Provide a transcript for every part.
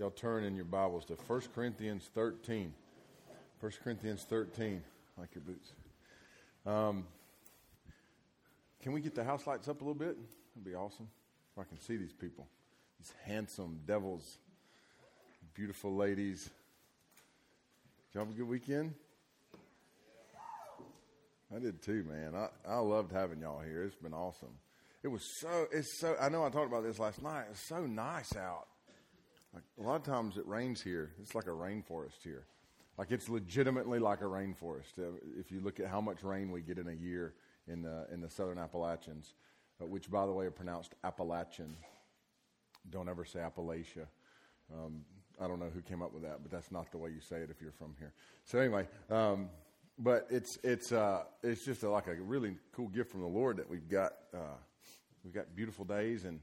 Y'all turn in your Bibles to 1 Corinthians 13. 1 Corinthians 13, like your boots. Um, can we get the house lights up a little bit? That'd be awesome. If I can see these people, these handsome devils, beautiful ladies. Did y'all have a good weekend? I did too, man. I, I loved having y'all here. It's been awesome. It was so, it's so, I know I talked about this last night. It's so nice out. Like a lot of times it rains here. It's like a rainforest here. Like it's legitimately like a rainforest. Uh, if you look at how much rain we get in a year in the in the southern Appalachians, uh, which by the way are pronounced Appalachian. Don't ever say Appalachia. Um, I don't know who came up with that, but that's not the way you say it if you're from here. So anyway, um, but it's it's uh, it's just a, like a really cool gift from the Lord that we've got. Uh, we've got beautiful days and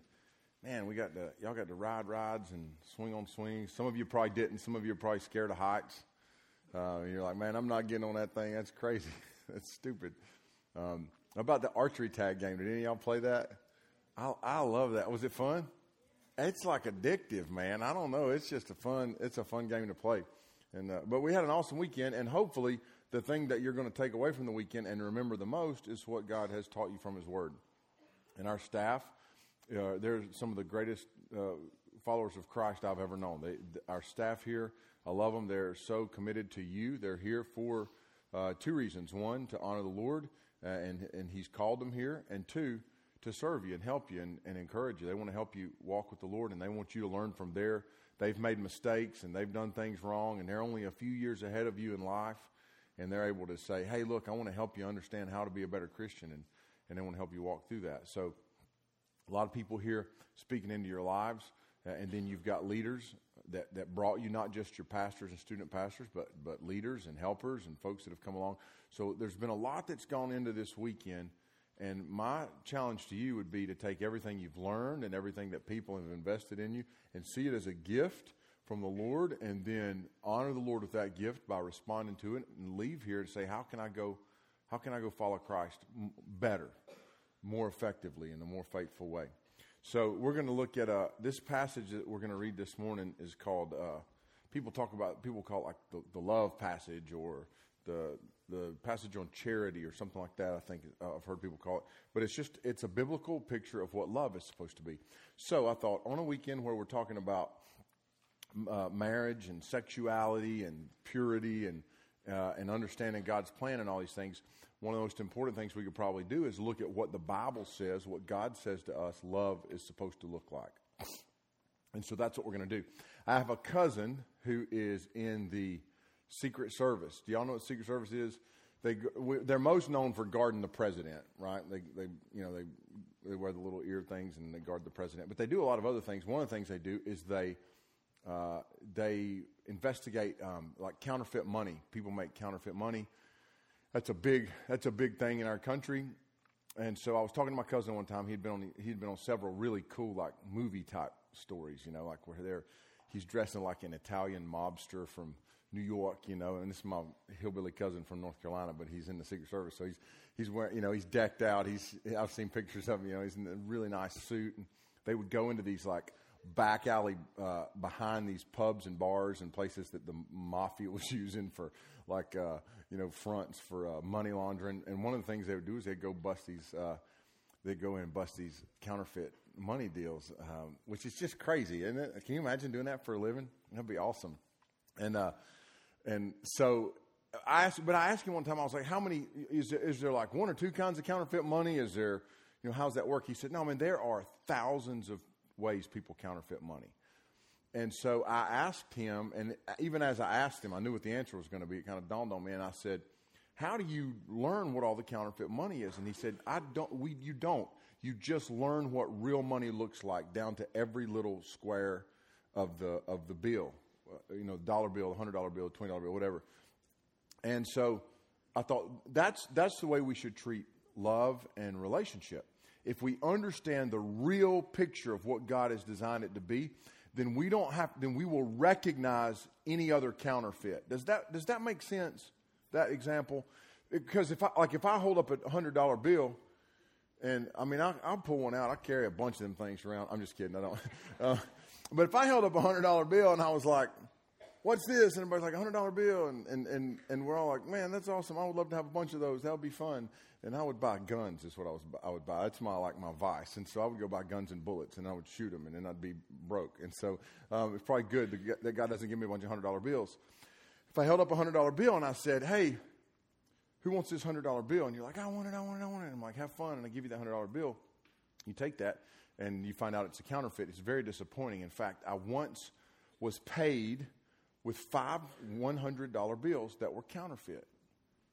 man, we got to, y'all got to ride rides and swing on swings. Some of you probably didn't. Some of you are probably scared of heights. Uh, you're like, man, I'm not getting on that thing. That's crazy. That's stupid. Um, about the archery tag game. Did any of y'all play that? I, I love that. Was it fun? It's like addictive, man. I don't know. It's just a fun. It's a fun game to play. And uh, but we had an awesome weekend, and hopefully the thing that you're going to take away from the weekend and remember the most is what God has taught you from His Word. And our staff, uh, they're some of the greatest uh, followers of Christ I've ever known. They, our staff here, I love them. They're so committed to you. They're here for uh, two reasons: one, to honor the Lord, uh, and and He's called them here, and two, to serve you and help you and, and encourage you. They want to help you walk with the Lord, and they want you to learn from there. They've made mistakes and they've done things wrong, and they're only a few years ahead of you in life, and they're able to say, "Hey, look, I want to help you understand how to be a better Christian," and and they want to help you walk through that. So a lot of people here speaking into your lives, uh, and then you've got leaders that, that brought you not just your pastors and student pastors, but, but leaders and helpers and folks that have come along. So there's been a lot that's gone into this weekend. And my challenge to you would be to take everything you've learned and everything that people have invested in you and see it as a gift from the Lord and then honor the Lord with that gift by responding to it and leave here to say, how can I go, how can I go follow Christ better? More effectively in a more faithful way. So we're going to look at uh, this passage that we're going to read this morning is called. Uh, people talk about people call it like the, the love passage or the the passage on charity or something like that. I think uh, I've heard people call it, but it's just it's a biblical picture of what love is supposed to be. So I thought on a weekend where we're talking about uh, marriage and sexuality and purity and uh, and understanding God's plan and all these things, one of the most important things we could probably do is look at what the Bible says, what God says to us love is supposed to look like. And so that's what we're going to do. I have a cousin who is in the Secret Service. Do y'all know what Secret Service is? They they're most known for guarding the president, right? They they you know they they wear the little ear things and they guard the president, but they do a lot of other things. One of the things they do is they uh, they investigate um, like counterfeit money. People make counterfeit money that's a big that's a big thing in our country. And so I was talking to my cousin one time. He'd been on he'd been on several really cool like movie type stories, you know, like where they're he's dressing like an Italian mobster from New York, you know, and this is my hillbilly cousin from North Carolina, but he's in the Secret Service, so he's he's wearing, you know, he's decked out. He's I've seen pictures of him, you know, he's in a really nice suit, and they would go into these like back alley uh, behind these pubs and bars and places that the mafia was using for like uh, you know fronts for uh, money laundering. And one of the things they would do is they'd go bust these. Uh, they'd go in and bust these counterfeit money deals, um, which is just crazy, isn't it? Can you imagine doing that for a living? That'd be awesome. And uh, and so I asked, but I asked him one time. I was like, "How many is there, is there like one or two kinds of counterfeit money? Is there, you know, how's that work?" He said, "No, I mean there are thousands of ways people counterfeit money. And so I asked him, and even as I asked him, I knew what the answer was going to be. It kind of dawned on me, and I said, "How do you learn what all the counterfeit money is?" And he said, "I don't. We, you don't. You just learn what real money looks like down to every little square of the of the bill. Uh, you know, dollar bill, hundred dollar bill, twenty dollar bill, whatever." And so I thought that's that's the way we should treat love and relationship if we understand the real picture of what God has designed it to be, then we don't have then we will recognize any other counterfeit. Does that does that make sense? That example? Because if I like if I hold up a hundred dollar bill and I mean I, will pull one out. I carry a bunch of them things around. I'm just kidding. I don't. Uh, But if I held up a hundred dollar bill and I was like, "What's this?" and everybody's like, "A hundred dollar bill," and, and and and we're all like, "Man, that's awesome! I would love to have a bunch of those. That would be fun." And I would buy guns. Is what I was. I would buy. That's my like my vice. And so I would go buy guns and bullets, and I would shoot them, and then I'd be broke. And so um, it's probably good that guy doesn't give me a bunch of hundred dollar bills. If I held up a hundred dollar bill and I said, "Hey," who wants this hundred dollar bill? And you're like, I want it, I want it, I want it. And I'm like, have fun. And I give you that hundred dollar bill. You take that and you find out it's a counterfeit. It's very disappointing. In fact, I once was paid with five $100 bills that were counterfeit.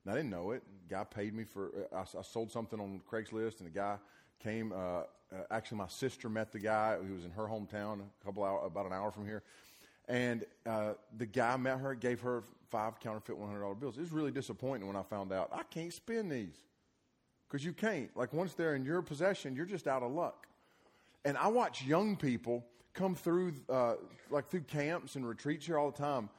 And I didn't know it. Guy paid me for, I, I, sold something on Craigslist, and the guy came. Uh, uh, actually, my sister met the guy who was in her hometown, a couple hour, about an hour from here. And uh, the guy met her, gave her five counterfeit $100 bills. It was really disappointing when I found out I can't spend these because you can't. Like once they're in your possession, you're just out of luck. And I watch young people come through, uh, like through camps and retreats here all the time.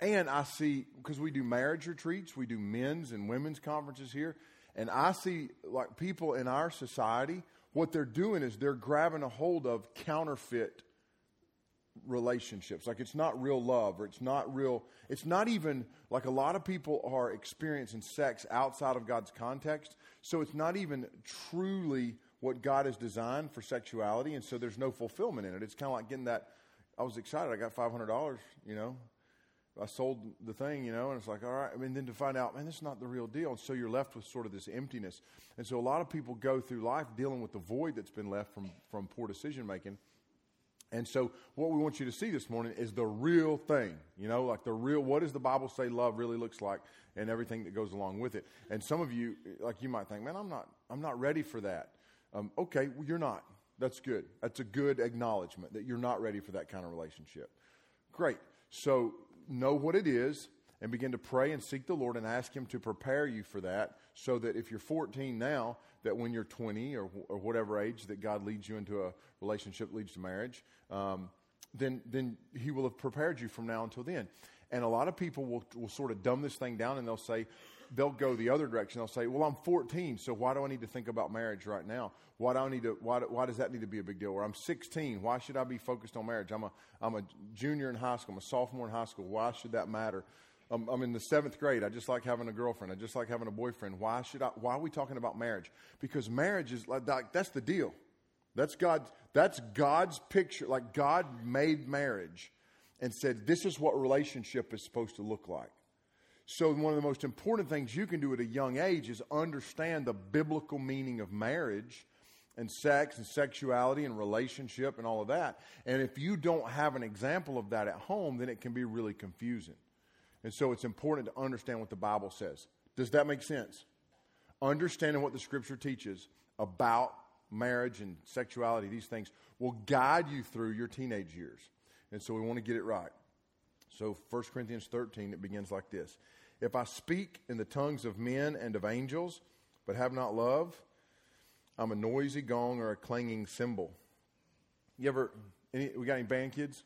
And I see, because we do marriage retreats, we do men's and women's conferences here. And I see, like, people in our society, what they're doing is they're grabbing a hold of counterfeit relationships. Like it's not real love or it's not real, it's not even like a lot of people are experiencing sex outside of God's context. So it's not even truly what God has designed for sexuality. And so there's no fulfillment in it. It's kind of like getting that. I was excited. I got $500, you know. I sold the thing, you know, and it's like, all right. I mean, then to find out, man, this is not the real deal. And so you're left with sort of this emptiness. And so a lot of people go through life dealing with the void that's been left from, from poor decision making. And so, what we want you to see this morning is the real thing. You know, like the real, what does the Bible say love really looks like and everything that goes along with it. And some of you, like you might think, man, I'm not, I'm not ready for that. Um, okay, well, you're not. That's good. That's a good acknowledgement that you're not ready for that kind of relationship. Great. So, know what it is and begin to pray and seek the Lord and ask Him to prepare you for that so that if you're 14 now, that when you're 20 or, or whatever age that God leads you into a relationship, leads to marriage, um, then, then He will have prepared you from now until then. And a lot of people will, will sort of dumb this thing down and they'll say, they'll go the other direction. They'll say, well, I'm 14, so why do I need to think about marriage right now? Why do I need to, why, why does that need to be a big deal? Or I'm 16, why should I be focused on marriage? I'm a, I'm a junior in high school, I'm a sophomore in high school, why should that matter? I'm, I'm in the seventh grade. I just like having a girlfriend. I just like having a boyfriend. Why should I? Why are we talking about marriage? Because marriage is like, that's the deal. That's God's. That's God's picture. Like God made marriage, and said this is what relationship is supposed to look like. So one of the most important things you can do at a young age is understand the biblical meaning of marriage and sex and sexuality and relationship and all of that. And if you don't have an example of that at home, then it can be really confusing. And so it's important to understand what the Bible says. Does that make sense? Understanding what the scripture teaches about marriage and sexuality, these things, will guide you through your teenage years. And so we want to get it right. So 1 Corinthians 13, it begins like this If I speak in the tongues of men and of angels, but have not love, I'm a noisy gong or a clanging cymbal. You ever, any, we got any band kids?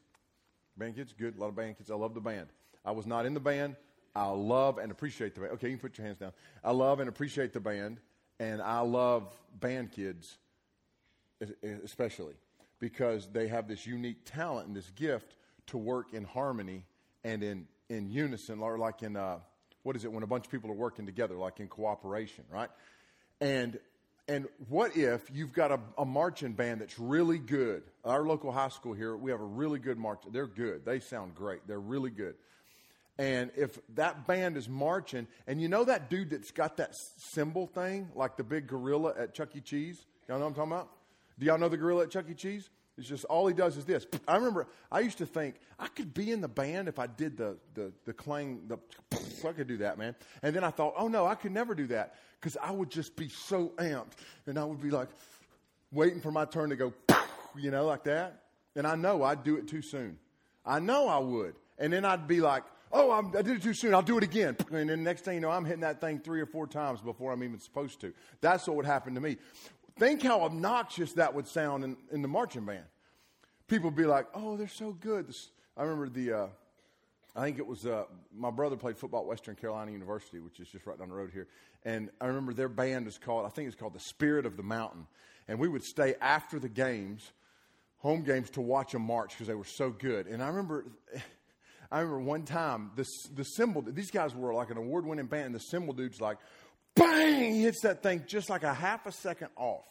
Band kids? Good, a lot of band kids. I love the band. I was not in the band. I love and appreciate the band. Okay, you can put your hands down. I love and appreciate the band, and I love band kids especially because they have this unique talent and this gift to work in harmony and in, in unison, or like in, uh, what is it, when a bunch of people are working together, like in cooperation, right? And and what if you've got a, a, marching band that's really good? Our local high school here, we have a really good march. They're good. They sound great. They're really good. And if that band is marching, and you know that dude that's got that cymbal thing, like the big gorilla at Chuck E. Cheese? Y'all know what I'm talking about? Do y'all know the gorilla at Chuck E. Cheese? It's just all he does is this. I remember I used to think I could be in the band if I did the the the clang the I could do that, man. And then I thought, oh no, I could never do that because I would just be so amped, and I would be like waiting for my turn to go, you know, like that. And I know I'd do it too soon. I know I would, and then I'd be like, Oh, I'm, i did it too soon. I'll do it again. And then next thing you know, I'm hitting that thing three or four times before I'm even supposed to. That's what would happen to me. Think how obnoxious that would sound in, in the marching band. People would be like, oh, they're so good. This, I remember the, uh, I think it was, uh, my brother played football at Western Carolina University, which is just right down the road here. And I remember their band is called, I think it's called the Spirit of the Mountain. And we would stay after the games home games to watch them march because they were so good. And I remember, I remember one time the the cymbal. These guys were like an award winning band. And the cymbal dude's like, bang! He hits that thing just like a half a second off,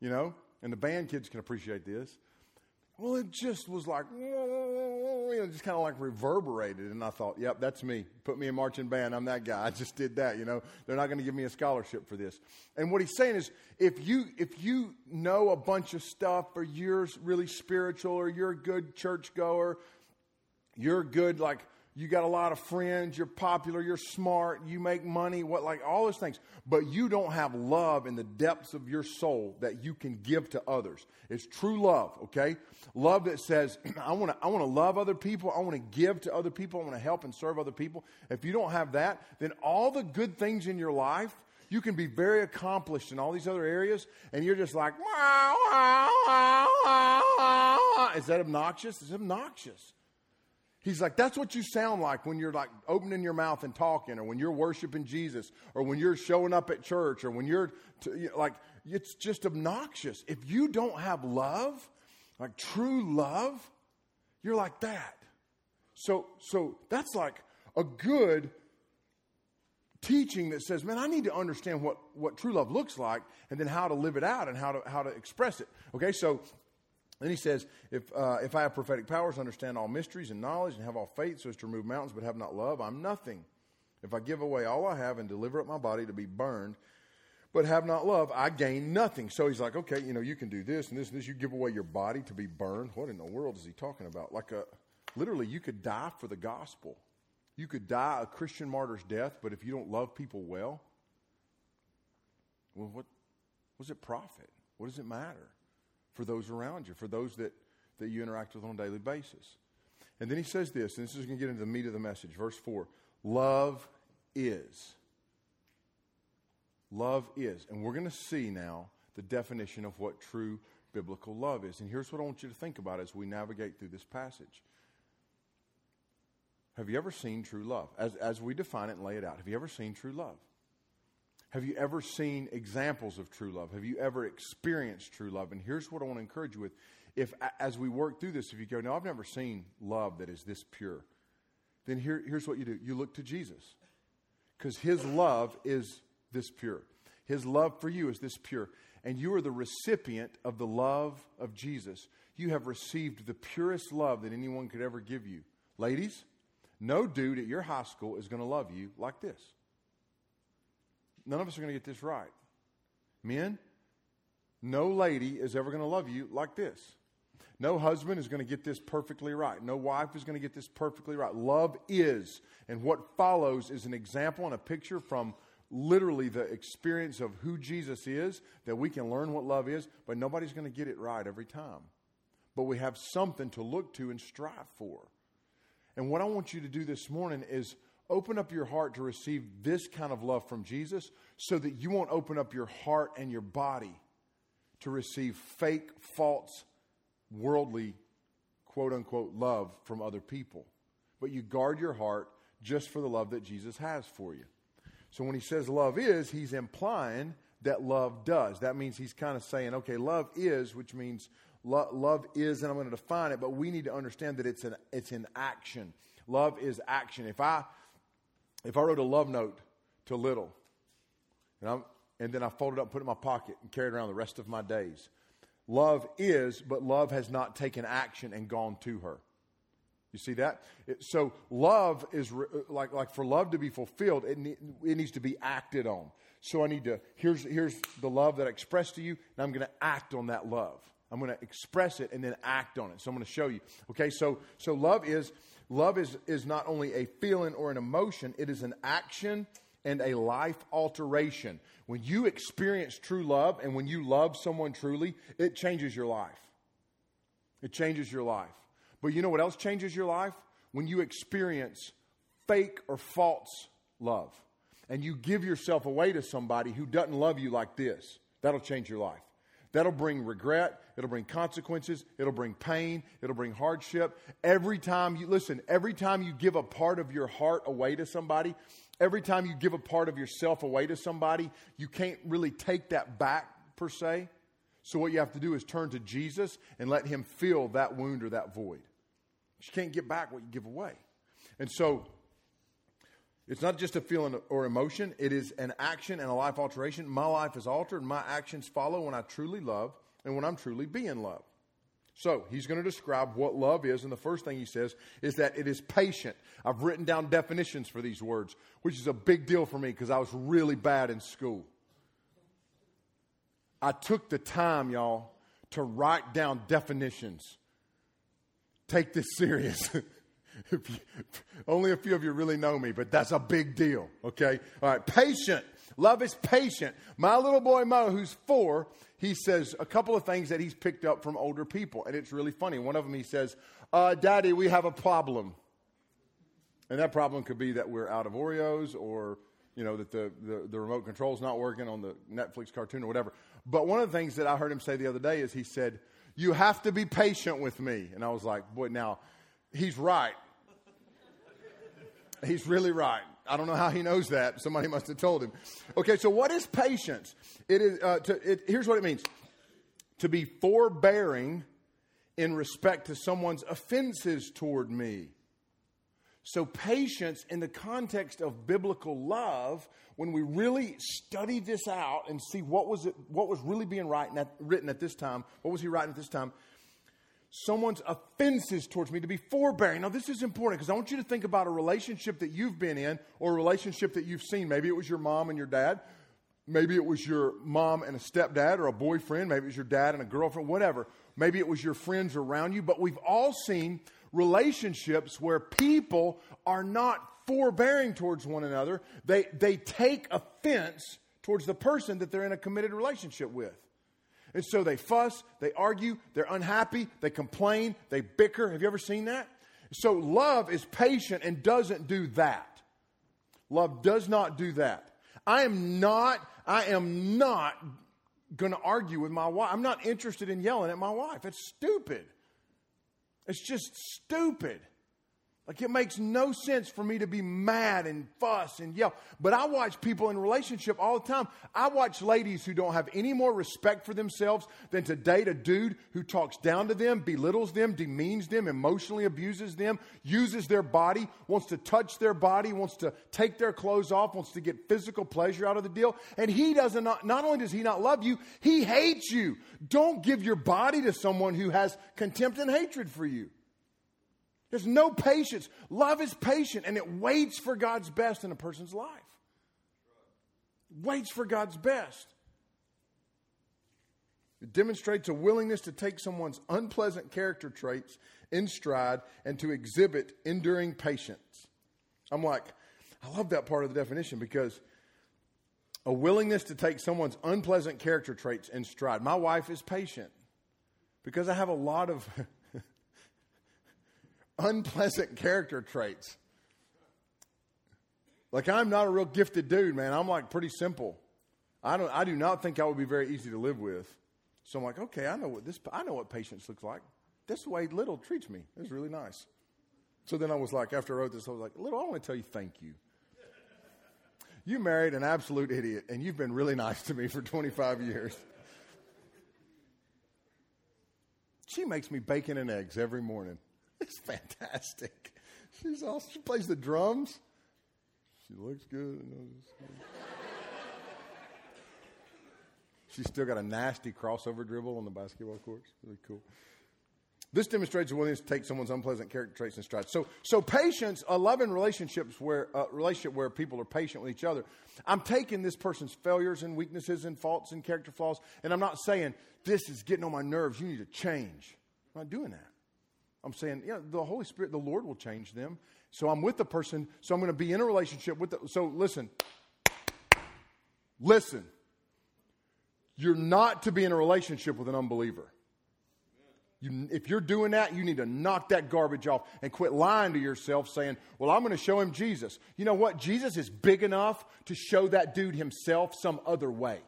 you know. And the band kids can appreciate this. Well, it just was like, you know, just kind of like reverberated. And I thought, yep, that's me. Put me in marching band. I'm that guy. I just did that. You know, they're not going to give me a scholarship for this. And what he's saying is, if you if you know a bunch of stuff, or you're really spiritual, or you're a good church goer, you're good like you got a lot of friends, you're popular, you're smart, you make money, what like all those things, but you don't have love in the depths of your soul that you can give to others. It's true love, okay? Love that says, I want to I want to love other people, I want to give to other people, I want to help and serve other people. If you don't have that, then all the good things in your life you can be very accomplished in all these other areas, and you're just like, wow, wow, is that obnoxious? It's obnoxious. He's like, that's what you sound like when you're like opening your mouth and talking, or when you're worshiping Jesus, or when you're showing up at church, or when you're t- like, it's just obnoxious. If you don't have love, like true love, you're like that. So, so that's like a good teaching that says, man, I need to understand what, what true love looks like and then how to live it out and how to, how to express it. Okay, so then he says, if, uh, if I have prophetic powers, understand all mysteries and knowledge, and have all faith so as to remove mountains, but have not love, I'm nothing. If I give away all I have and deliver up my body to be burned, but have not love, I gain nothing. So he's like, okay, you know, you can do this and this and this. You give away your body to be burned. What in the world is he talking about? Like a, literally, you could die for the gospel. You could die a Christian martyr's death, but if you don't love people well, well, what, was it profit? What does it matter? For those around you, for those that, that you interact with on a daily basis. And then he says this, and this is going to get into the meat of the message. Verse 4 Love is. Love is. And we're going to see now the definition of what true biblical love is. And here's what I want you to think about as we navigate through this passage. Have you ever seen true love? As, as we define it and lay it out, have you ever seen true love? Have you ever seen examples of true love? Have you ever experienced true love? And here's what I want to encourage you with. If, as we work through this, if you go, no, I've never seen love that is this pure, then here, here's what you do you look to Jesus. Because his love is this pure. His love for you is this pure. And you are the recipient of the love of Jesus. You have received the purest love that anyone could ever give you. Ladies, no dude at your high school is going to love you like this. None of us are going to get this right. Men, no lady is ever going to love you like this. No husband is going to get this perfectly right. No wife is going to get this perfectly right. Love is. And what follows is an example and a picture from literally the experience of who Jesus is that we can learn what love is, but nobody's going to get it right every time. But we have something to look to and strive for. And what I want you to do this morning is open up your heart to receive this kind of love from Jesus so that you won't open up your heart and your body to receive fake, false, worldly, quote unquote, love from other people. But you guard your heart just for the love that Jesus has for you. So when he says love is, he's implying that love does. That means he's kind of saying, okay, love is, which means lo- love is, and I'm going to define it, but we need to understand that it's an, it's an action. Love is action. If I if I wrote a love note to Little, and, I'm, and then I folded up, put it in my pocket, and carried around the rest of my days, love is, but love has not taken action and gone to her. You see that? It, so love is re, like like for love to be fulfilled, it, ne- it needs to be acted on. So I need to here's here's the love that I expressed to you, and I'm going to act on that love. I'm going to express it and then act on it. So I'm going to show you. Okay, so so love is Love is, is not only a feeling or an emotion, it is an action and a life alteration. When you experience true love and when you love someone truly, it changes your life. It changes your life. But you know what else changes your life? When you experience fake or false love and you give yourself away to somebody who doesn't love you like this, that'll change your life. That'll bring regret. It'll bring consequences. It'll bring pain. It'll bring hardship. Every time you, listen, every time you give a part of your heart away to somebody, every time you give a part of yourself away to somebody, you can't really take that back per se. So what you have to do is turn to Jesus and let him fill that wound or that void. You can't get back what you give away. And so it's not just a feeling or emotion, it is an action and a life alteration. My life is altered, my actions follow when I truly love and when I'm truly being loved. So he's going to describe what love is, and the first thing he says is that it is patient. I've written down definitions for these words, which is a big deal for me because I was really bad in school. I took the time, y'all, to write down definitions. Take this serious. you, only a few of you really know me, but that's a big deal, okay? All right, patient. Love is patient. My little boy Mo, who's four, he says a couple of things that he's picked up from older people, and it's really funny. One of them, he says, uh, Daddy, we have a problem. And that problem could be that we're out of Oreos or, you know, that the, the, the remote control's not working on the Netflix cartoon or whatever. But one of the things that I heard him say the other day is he said, You have to be patient with me. And I was like, Boy, now, he's right. He's really right. I don't know how he knows that. Somebody must have told him. Okay, so what is patience? It is. Uh, to, it, here's what it means: to be forbearing in respect to someone's offenses toward me. So patience, in the context of biblical love, when we really study this out and see what was it, what was really being written at, written at this time, what was he writing at this time? Someone's offenses towards me, to be forbearing. Now, this is important because I want you to think about a relationship that you've been in or a relationship that you've seen. Maybe it was your mom and your dad. Maybe it was your mom and a stepdad or a boyfriend. Maybe it was your dad and a girlfriend, whatever. Maybe it was your friends around you. But we've all seen relationships where people are not forbearing towards one another. They, they take offense towards the person that they're in a committed relationship with. And so they fuss, they argue, they're unhappy, they complain, they bicker. Have you ever seen that? So love is patient and doesn't do that. Love does not do that. I am not, I am not going to argue with my wife. I'm not interested in yelling at my wife. It's stupid. It's just stupid. Like it makes no sense for me to be mad and fuss and yell. But I watch people in relationship all the time. I watch ladies who don't have any more respect for themselves than to date a dude who talks down to them, belittles them, demeans them, emotionally abuses them, uses their body, wants to touch their body, wants to take their clothes off, wants to get physical pleasure out of the deal. And he doesn't not, not only does he not love you, he hates you. Don't give your body to someone who has contempt and hatred for you. There's no patience. Love is patient and it waits for God's best in a person's life. Waits for God's best. It demonstrates a willingness to take someone's unpleasant character traits in stride and to exhibit enduring patience. I'm like, I love that part of the definition because a willingness to take someone's unpleasant character traits in stride. My wife is patient because I have a lot of unpleasant character traits. Like I'm not a real gifted dude, man. I'm like pretty simple. I don't I do not think I would be very easy to live with. So I'm like, okay, I know what this I know what patience looks like. This way Little treats me. It's really nice. So then I was like, after I wrote this, I was like, Little, I want to tell you thank you. You married an absolute idiot, and you've been really nice to me for 25 years. She makes me bacon and eggs every morning. It's fantastic. She's awesome. She plays the drums. She looks good. She's still got a nasty crossover dribble on the basketball court. really cool. This demonstrates a willingness to take someone's unpleasant character traits and stride. So, so patience, a loving relationships where a relationship where people are patient with each other. I'm taking this person's failures and weaknesses and faults and character flaws, and I'm not saying this is getting on my nerves. You need to change. I'm not doing that. I'm saying, yeah, the Holy Spirit, the Lord will change them. So I'm with the person, so I'm going to be in a relationship with the. So listen, listen. You're not to be in a relationship with an unbeliever. You, if you're doing that, you need to knock that garbage off and quit lying to yourself saying, Well, I'm going to show him Jesus. You know what? Jesus is big enough to show that dude himself some other way.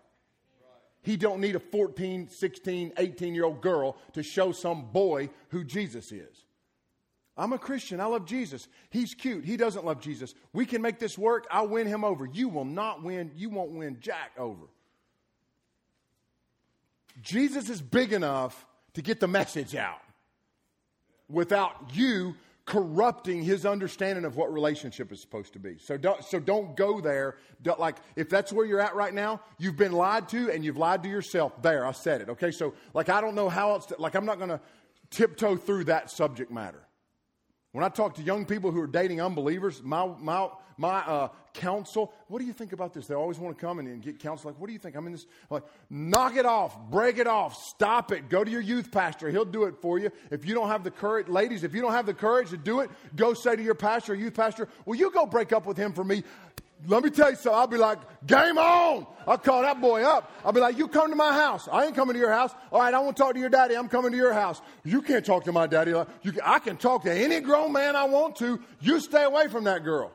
He don't need a 14, 16, 18 year old girl to show some boy who Jesus is. I'm a Christian. I love Jesus. He's cute. He doesn't love Jesus. We can make this work. I'll win him over. You will not win. You won't win Jack over. Jesus is big enough to get the message out without you corrupting his understanding of what relationship is supposed to be. So don't, so don't go there. Don't, like, if that's where you're at right now, you've been lied to and you've lied to yourself. There, I said it. Okay, so like, I don't know how else, to, like, I'm not going to tiptoe through that subject matter. When I talk to young people who are dating unbelievers, my, my, my uh, counsel, what do you think about this? They always want to come and, and get counsel. Like, what do you think? I'm in this. Like, knock it off, break it off, stop it. Go to your youth pastor. He'll do it for you. If you don't have the courage, ladies, if you don't have the courage to do it, go say to your pastor or youth pastor, Will you go break up with him for me? Let me tell you something. I'll be like, game on. I'll call that boy up. I'll be like, you come to my house. I ain't coming to your house. All right, I want to talk to your daddy. I'm coming to your house. You can't talk to my daddy. Can, I can talk to any grown man I want to. You stay away from that girl.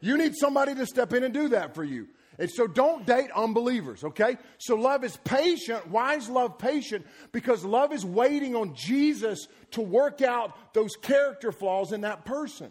You need somebody to step in and do that for you. And so don't date unbelievers, okay? So love is patient. Why is love patient? Because love is waiting on Jesus to work out those character flaws in that person.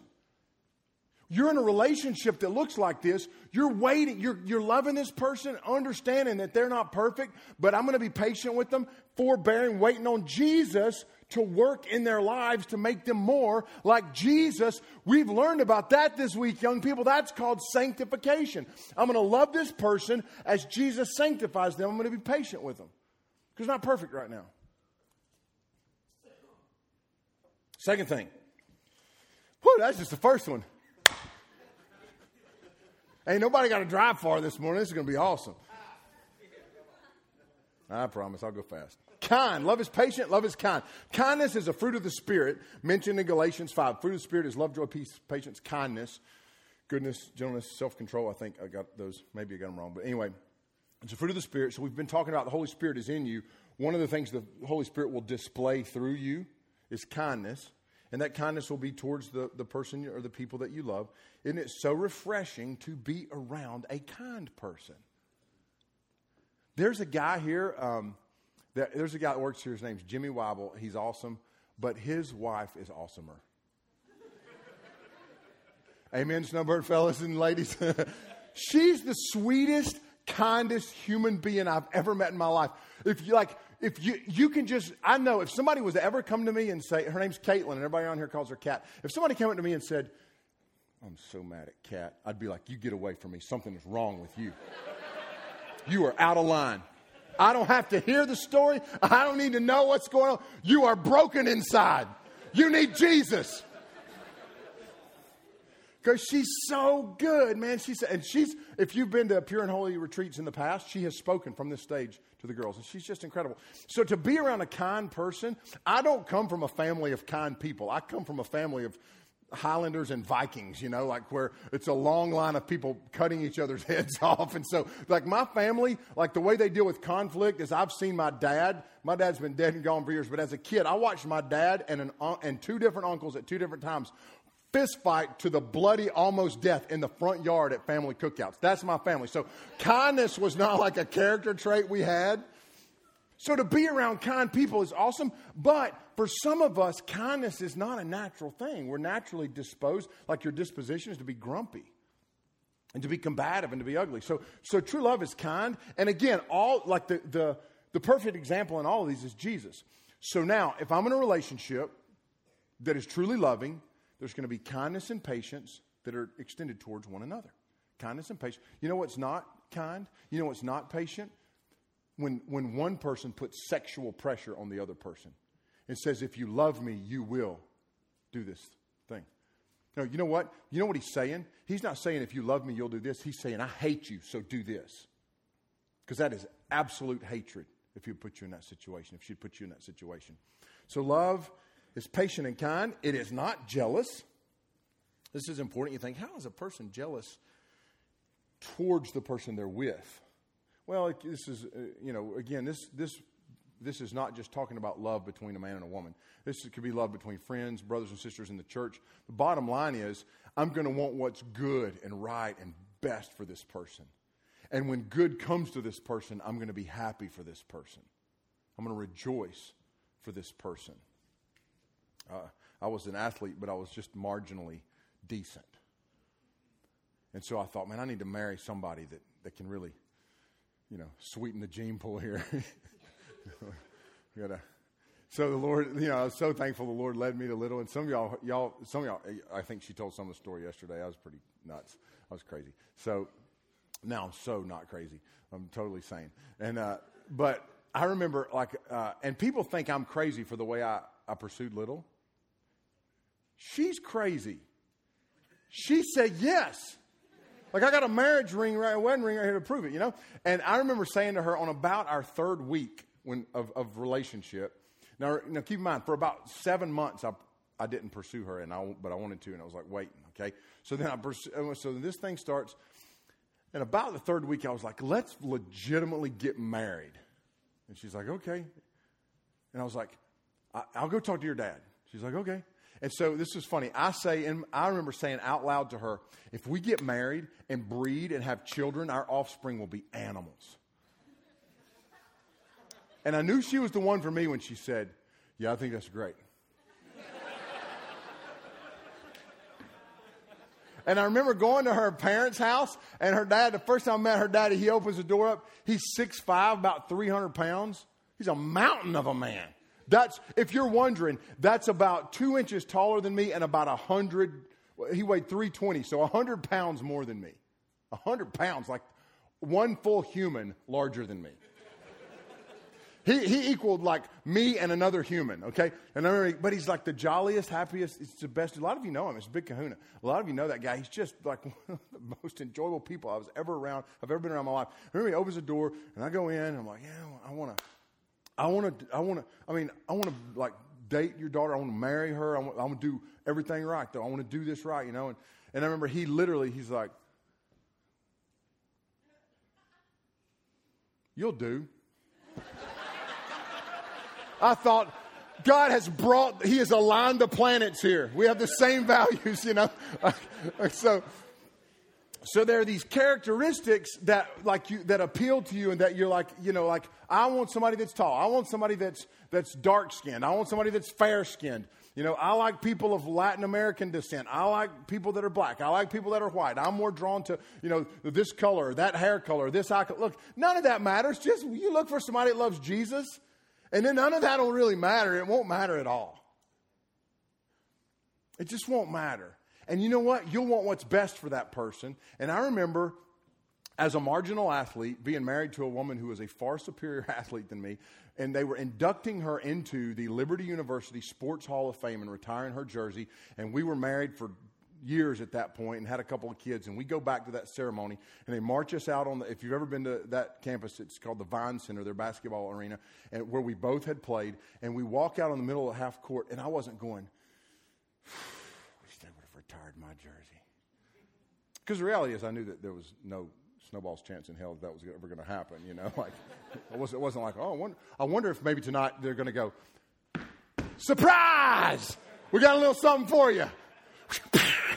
You're in a relationship that looks like this. You're waiting, you're, you're loving this person, understanding that they're not perfect, but I'm going to be patient with them, forbearing, waiting on Jesus to work in their lives to make them more like Jesus. We've learned about that this week, young people. That's called sanctification. I'm going to love this person as Jesus sanctifies them. I'm going to be patient with them because they're not perfect right now. Second thing. Whew, that's just the first one. Ain't nobody got to drive far this morning. This is going to be awesome. I promise I'll go fast. Kind. Love is patient. Love is kind. Kindness is a fruit of the Spirit mentioned in Galatians 5. Fruit of the Spirit is love, joy, peace, patience, kindness, goodness, gentleness, self control. I think I got those. Maybe I got them wrong. But anyway, it's a fruit of the Spirit. So we've been talking about the Holy Spirit is in you. One of the things the Holy Spirit will display through you is kindness. And that kindness will be towards the, the person or the people that you love. Isn't it so refreshing to be around a kind person? There's a guy here, um, that, there's a guy that works here. His name's Jimmy Weibel. He's awesome, but his wife is awesomer. Amen, snowbird fellas and ladies. She's the sweetest, kindest human being I've ever met in my life. If you like, if you, you can just, I know if somebody was to ever come to me and say, her name's Caitlin, and everybody on here calls her Cat. If somebody came up to me and said, I'm so mad at Cat, I'd be like, you get away from me. Something is wrong with you. you are out of line. I don't have to hear the story. I don't need to know what's going on. You are broken inside. You need Jesus. Because she's so good, man. She's and she's if you've been to pure and holy retreats in the past, she has spoken from this stage to the girls, and she's just incredible. So to be around a kind person, I don't come from a family of kind people. I come from a family of Highlanders and Vikings, you know, like where it's a long line of people cutting each other's heads off. And so, like, my family, like the way they deal with conflict is I've seen my dad. My dad's been dead and gone for years, but as a kid, I watched my dad and, an, uh, and two different uncles at two different times fist fight to the bloody almost death in the front yard at family cookouts. That's my family. So, kindness was not like a character trait we had. So to be around kind people is awesome, but for some of us, kindness is not a natural thing. We're naturally disposed, like your disposition is to be grumpy and to be combative and to be ugly. So, so true love is kind. And again, all like the, the, the perfect example in all of these is Jesus. So now, if I'm in a relationship that is truly loving, there's going to be kindness and patience that are extended towards one another. Kindness and patience. You know what's not kind? You know what's not patient? when, when one person puts sexual pressure on the other person and says, If you love me, you will do this thing. No, you know what? You know what he's saying? He's not saying, If you love me, you'll do this. He's saying, I hate you, so do this. Because that is absolute hatred if he put you in that situation, if she'd put you in that situation. So love is patient and kind. It is not jealous. This is important. You think, how is a person jealous towards the person they're with? Well, this is, uh, you know, again, this, this, this is not just talking about love between a man and a woman. This could be love between friends, brothers and sisters in the church. The bottom line is, I'm going to want what's good and right and best for this person. And when good comes to this person, I'm going to be happy for this person. I'm going to rejoice for this person. Uh, I was an athlete, but I was just marginally decent. And so I thought, man, I need to marry somebody that, that can really you know, sweeten the gene pool here. gotta, so the Lord, you know, I was so thankful the Lord led me to little. And some of y'all, y'all, some of y'all, I think she told some of the story yesterday. I was pretty nuts. I was crazy. So now I'm so not crazy. I'm totally sane. And, uh, but I remember like, uh, and people think I'm crazy for the way I, I pursued little. She's crazy. She said yes. Like I got a marriage ring, right, a wedding ring right here to prove it, you know. And I remember saying to her on about our third week when, of, of relationship. Now, now, keep in mind, for about seven months, I, I didn't pursue her, and I, but I wanted to, and I was like waiting. Okay, so then I pursue, uh, so this thing starts, and about the third week, I was like, let's legitimately get married. And she's like, okay. And I was like, I, will go talk to your dad. She's like, okay. And so this is funny. I say, and I remember saying out loud to her, if we get married and breed and have children, our offspring will be animals. And I knew she was the one for me when she said, Yeah, I think that's great. And I remember going to her parents' house, and her dad, the first time I met her daddy, he opens the door up. He's 6'5, about 300 pounds. He's a mountain of a man. That's, if you're wondering, that's about two inches taller than me and about 100, he weighed 320, so 100 pounds more than me. 100 pounds, like one full human larger than me. He, he equaled like me and another human, okay? And I remember, but he's like the jolliest, happiest, it's the best. A lot of you know him. It's Big Kahuna. A lot of you know that guy. He's just like one of the most enjoyable people I was ever around, I've ever been around my life. I remember he opens the door and I go in I'm like, yeah, I want to I want to, I want to, I mean, I want to like date your daughter. I want to marry her. I want, I want to do everything right, though. I want to do this right, you know. And, and I remember he literally, he's like, You'll do. I thought, God has brought, He has aligned the planets here. We have the same values, you know. so, so there are these characteristics that like you that appeal to you and that you're like, you know, like I want somebody that's tall. I want somebody that's that's dark skinned. I want somebody that's fair skinned. You know, I like people of Latin American descent. I like people that are black. I like people that are white. I'm more drawn to, you know, this color, that hair color, this eye color. Look, none of that matters. Just you look for somebody that loves Jesus, and then none of that will really matter. It won't matter at all. It just won't matter. And you know what? You'll want what's best for that person. And I remember as a marginal athlete being married to a woman who was a far superior athlete than me, and they were inducting her into the Liberty University Sports Hall of Fame and retiring her jersey. And we were married for years at that point and had a couple of kids. And we go back to that ceremony, and they march us out on the. If you've ever been to that campus, it's called the Vines Center, their basketball arena, and where we both had played. And we walk out on the middle of the half court, and I wasn't going my jersey. Because the reality is, I knew that there was no snowball's chance in hell that, that was ever going to happen. You know, like it, was, wasn't like, oh, I wonder, I wonder if maybe tonight they're going to go, surprise! We got a little something for you.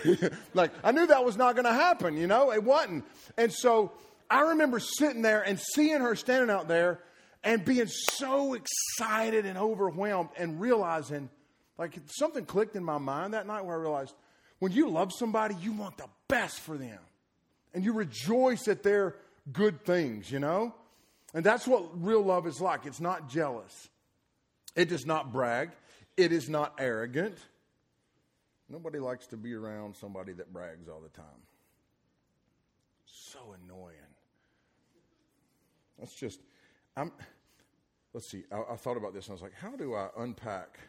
like I knew that was not going to happen. You know, it wasn't. And so I remember sitting there and seeing her standing out there and being so excited and overwhelmed and realizing, like something clicked in my mind that night where I realized when you love somebody, you want the best for them. And you rejoice at their good things, you know? And that's what real love is like. It's not jealous, it does not brag, it is not arrogant. Nobody likes to be around somebody that brags all the time. So annoying. That's just, I'm, let's see, I, I thought about this and I was like, how do I unpack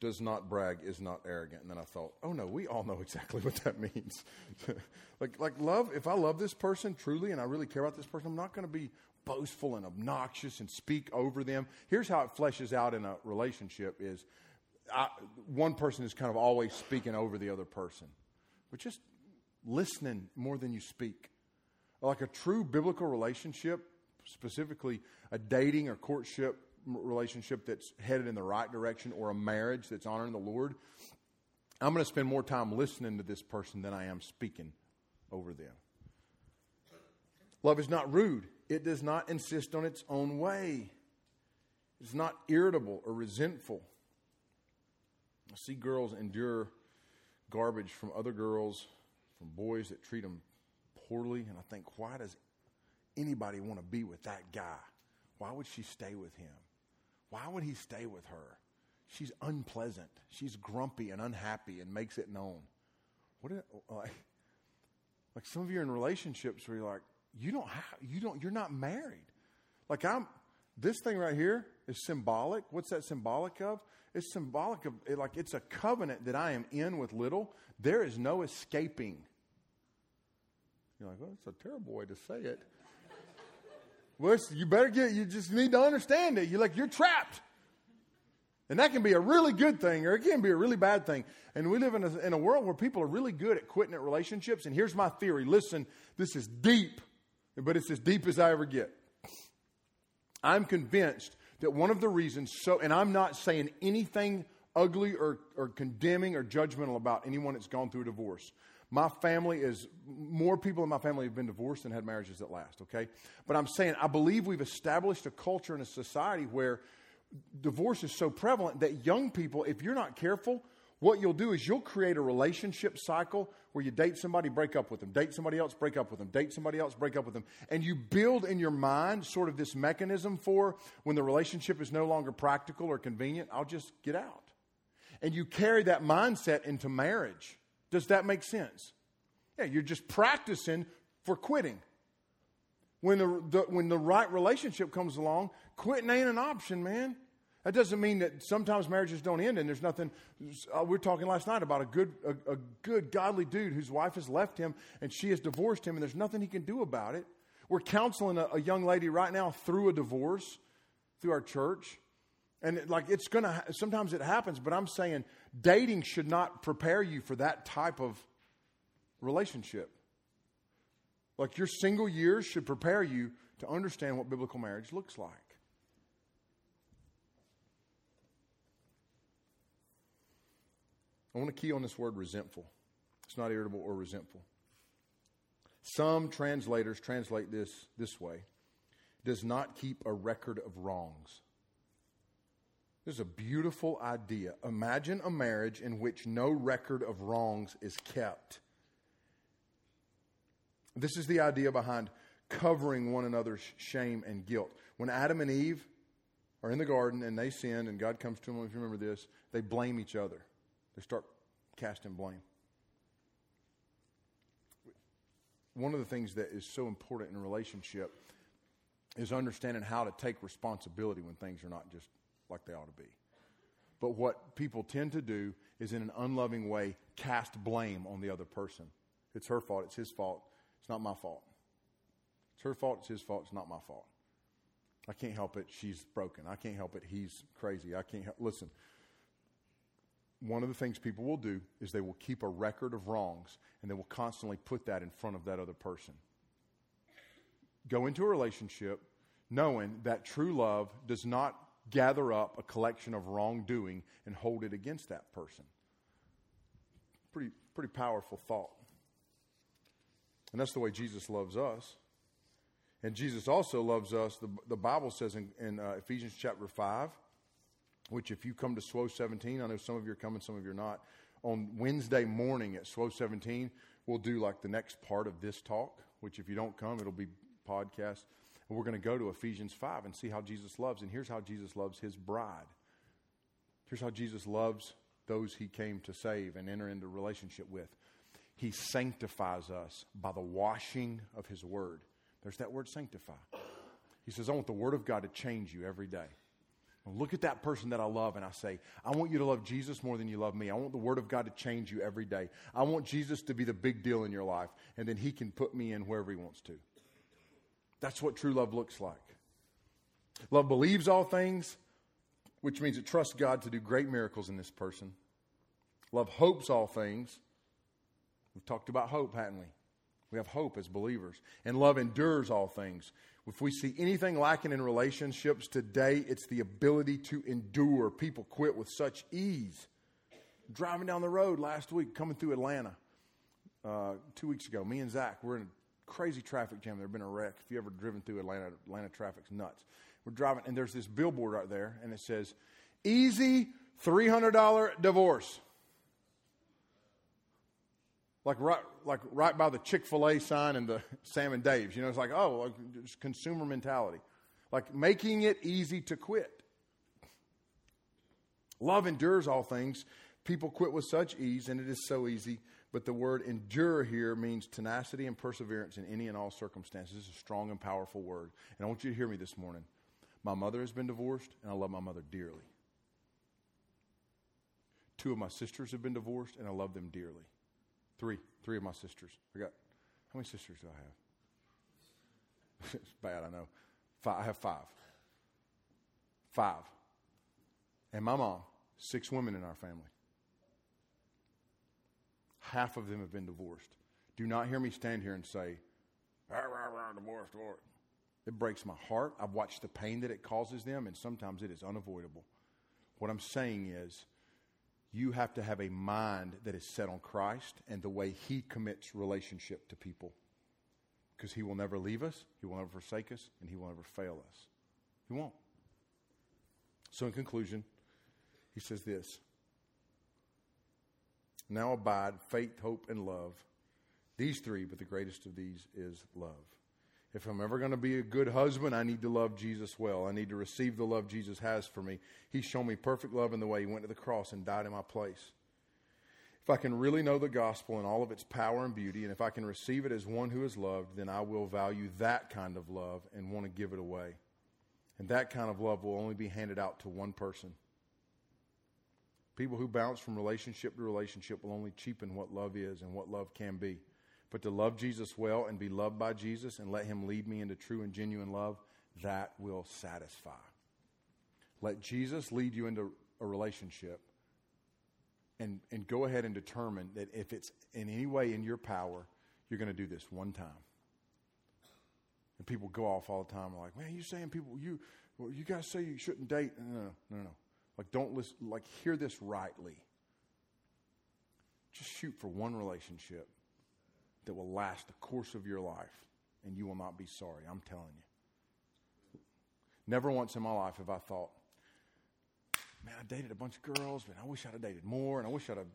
does not brag is not arrogant. And then I thought, oh no, we all know exactly what that means. like, like love, if I love this person truly and I really care about this person, I'm not going to be boastful and obnoxious and speak over them. Here's how it fleshes out in a relationship is I, one person is kind of always speaking over the other person, but just listening more than you speak. Like a true biblical relationship, specifically a dating or courtship relationship that's headed in the right direction or a marriage that's honoring the Lord, I'm going to spend more time listening to this person than I am speaking over them. Love is not rude, it does not insist on its own way, it's not irritable or resentful. I see girls endure garbage from other girls, from boys that treat them poorly, and I think, why does anybody want to be with that guy? Why would she stay with him? Why would he stay with her? She's unpleasant. She's grumpy and unhappy and makes it known. What is, uh, like, like some of you are in relationships where you're like, you don't have, you don't, you're not married. Like I'm, this thing right here is symbolic. What's that symbolic of? It's symbolic of, like, it's a covenant that I am in with little. There is no escaping. You're like, well, it's a terrible way to say it. Well, you better get, you just need to understand it. You're like, you're trapped. And that can be a really good thing or it can be a really bad thing. And we live in a, in a world where people are really good at quitting at relationships. And here's my theory listen, this is deep, but it's as deep as I ever get. I'm convinced that one of the reasons, so, and I'm not saying anything ugly or, or condemning or judgmental about anyone that's gone through a divorce. My family is, more people in my family have been divorced than had marriages that last, okay? But I'm saying, I believe we've established a culture and a society where divorce is so prevalent that young people, if you're not careful, what you'll do is you'll create a relationship cycle where you date somebody, break up with them, date somebody else, break up with them, date somebody else, break up with them. And you build in your mind sort of this mechanism for when the relationship is no longer practical or convenient, I'll just get out. And you carry that mindset into marriage. Does that make sense? Yeah, you're just practicing for quitting. When the, the, when the right relationship comes along, quitting ain't an option, man. That doesn't mean that sometimes marriages don't end and there's nothing. Uh, we are talking last night about a good, a, a good, godly dude whose wife has left him and she has divorced him and there's nothing he can do about it. We're counseling a, a young lady right now through a divorce through our church. And it, like it's to, sometimes it happens, but I'm saying dating should not prepare you for that type of relationship. Like your single years should prepare you to understand what biblical marriage looks like. I want to key on this word resentful. It's not irritable or resentful. Some translators translate this this way does not keep a record of wrongs. This is a beautiful idea. Imagine a marriage in which no record of wrongs is kept. This is the idea behind covering one another's shame and guilt. When Adam and Eve are in the garden and they sin, and God comes to them, if you remember this, they blame each other. They start casting blame. One of the things that is so important in a relationship is understanding how to take responsibility when things are not just like they ought to be. But what people tend to do is, in an unloving way, cast blame on the other person. It's her fault, it's his fault, it's not my fault. It's her fault, it's his fault, it's not my fault. I can't help it, she's broken. I can't help it, he's crazy. I can't help listen one of the things people will do is they will keep a record of wrongs and they will constantly put that in front of that other person. Go into a relationship knowing that true love does not gather up a collection of wrongdoing and hold it against that person. Pretty, pretty powerful thought. And that's the way Jesus loves us. And Jesus also loves us. The, the Bible says in, in uh, Ephesians chapter 5 which if you come to SWO 17, I know some of you are coming, some of you are not. On Wednesday morning at SWO 17, we'll do like the next part of this talk, which if you don't come, it'll be podcast. And we're going to go to Ephesians 5 and see how Jesus loves. And here's how Jesus loves his bride. Here's how Jesus loves those he came to save and enter into relationship with. He sanctifies us by the washing of his word. There's that word sanctify. He says, I want the word of God to change you every day look at that person that I love and I say, I want you to love Jesus more than you love me. I want the Word of God to change you every day. I want Jesus to be the big deal in your life, and then He can put me in wherever He wants to. That's what true love looks like. Love believes all things, which means it trusts God to do great miracles in this person. Love hopes all things. We've talked about hope, haven't we? We have hope as believers. And love endures all things, if we see anything lacking in relationships today, it's the ability to endure. People quit with such ease. Driving down the road last week, coming through Atlanta, uh, two weeks ago, me and Zach, we're in crazy traffic jam. There's been a wreck. If you ever driven through Atlanta, Atlanta traffic's nuts. We're driving, and there's this billboard right there, and it says, Easy $300 divorce like right, like right by the Chick fil A sign and the Sam and Dave's. You know, it's like, oh, like consumer mentality. Like making it easy to quit. Love endures all things. People quit with such ease, and it is so easy. But the word endure here means tenacity and perseverance in any and all circumstances. It's a strong and powerful word. And I want you to hear me this morning. My mother has been divorced, and I love my mother dearly. Two of my sisters have been divorced, and I love them dearly. Three. Three of my sisters. I got, how many sisters do I have? it's bad, I know. Five, I have five. Five. And my mom, six women in our family. Half of them have been divorced. Do not hear me stand here and say, rah, rah, rah, divorce, divorce. It breaks my heart. I've watched the pain that it causes them, and sometimes it is unavoidable. What I'm saying is, you have to have a mind that is set on Christ and the way He commits relationship to people. Because He will never leave us, He will never forsake us, and He will never fail us. He won't. So, in conclusion, He says this Now abide faith, hope, and love. These three, but the greatest of these is love. If I'm ever going to be a good husband, I need to love Jesus well. I need to receive the love Jesus has for me. He's shown me perfect love in the way He went to the cross and died in my place. If I can really know the gospel and all of its power and beauty, and if I can receive it as one who is loved, then I will value that kind of love and want to give it away. And that kind of love will only be handed out to one person. People who bounce from relationship to relationship will only cheapen what love is and what love can be. But to love Jesus well and be loved by Jesus and let Him lead me into true and genuine love, that will satisfy. Let Jesus lead you into a relationship and, and go ahead and determine that if it's in any way in your power, you're going to do this one time. And people go off all the time like, man, you saying people, you, well, you guys say you shouldn't date. No, no, no, no. Like, don't listen, like, hear this rightly. Just shoot for one relationship that will last the course of your life, and you will not be sorry. I'm telling you. Never once in my life have I thought, man, I dated a bunch of girls, but I wish I'd have dated more, and I wish I'd have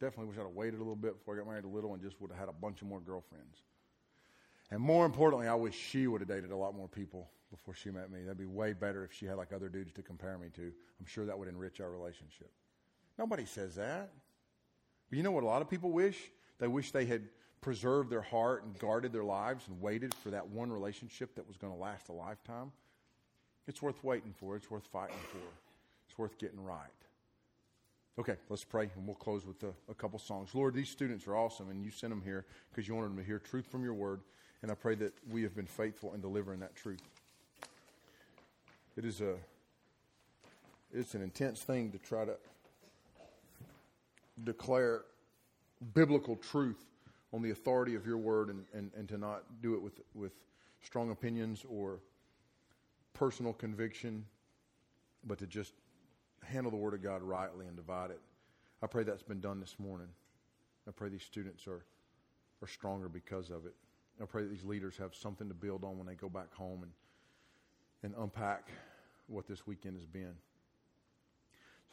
definitely wish I'd have waited a little bit before I got married a little and just would have had a bunch of more girlfriends. And more importantly, I wish she would have dated a lot more people before she met me. That'd be way better if she had like other dudes to compare me to. I'm sure that would enrich our relationship. Nobody says that. But you know what a lot of people wish? They wish they had preserved their heart and guarded their lives and waited for that one relationship that was going to last a lifetime. It's worth waiting for. It's worth fighting for. It's worth getting right. Okay, let's pray and we'll close with a, a couple songs. Lord, these students are awesome and you sent them here because you wanted them to hear truth from your word. And I pray that we have been faithful in delivering that truth. It is a it's an intense thing to try to declare biblical truth on the authority of your word and, and, and to not do it with, with strong opinions or personal conviction, but to just handle the word of God rightly and divide it. I pray that's been done this morning. I pray these students are, are stronger because of it. I pray that these leaders have something to build on when they go back home and, and unpack what this weekend has been.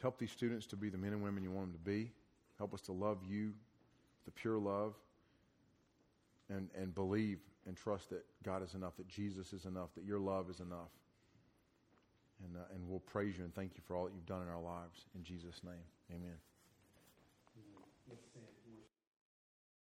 Help these students to be the men and women you want them to be. Help us to love you, with the pure love, and, and believe and trust that God is enough, that Jesus is enough, that your love is enough. And, uh, and we'll praise you and thank you for all that you've done in our lives. In Jesus' name, amen.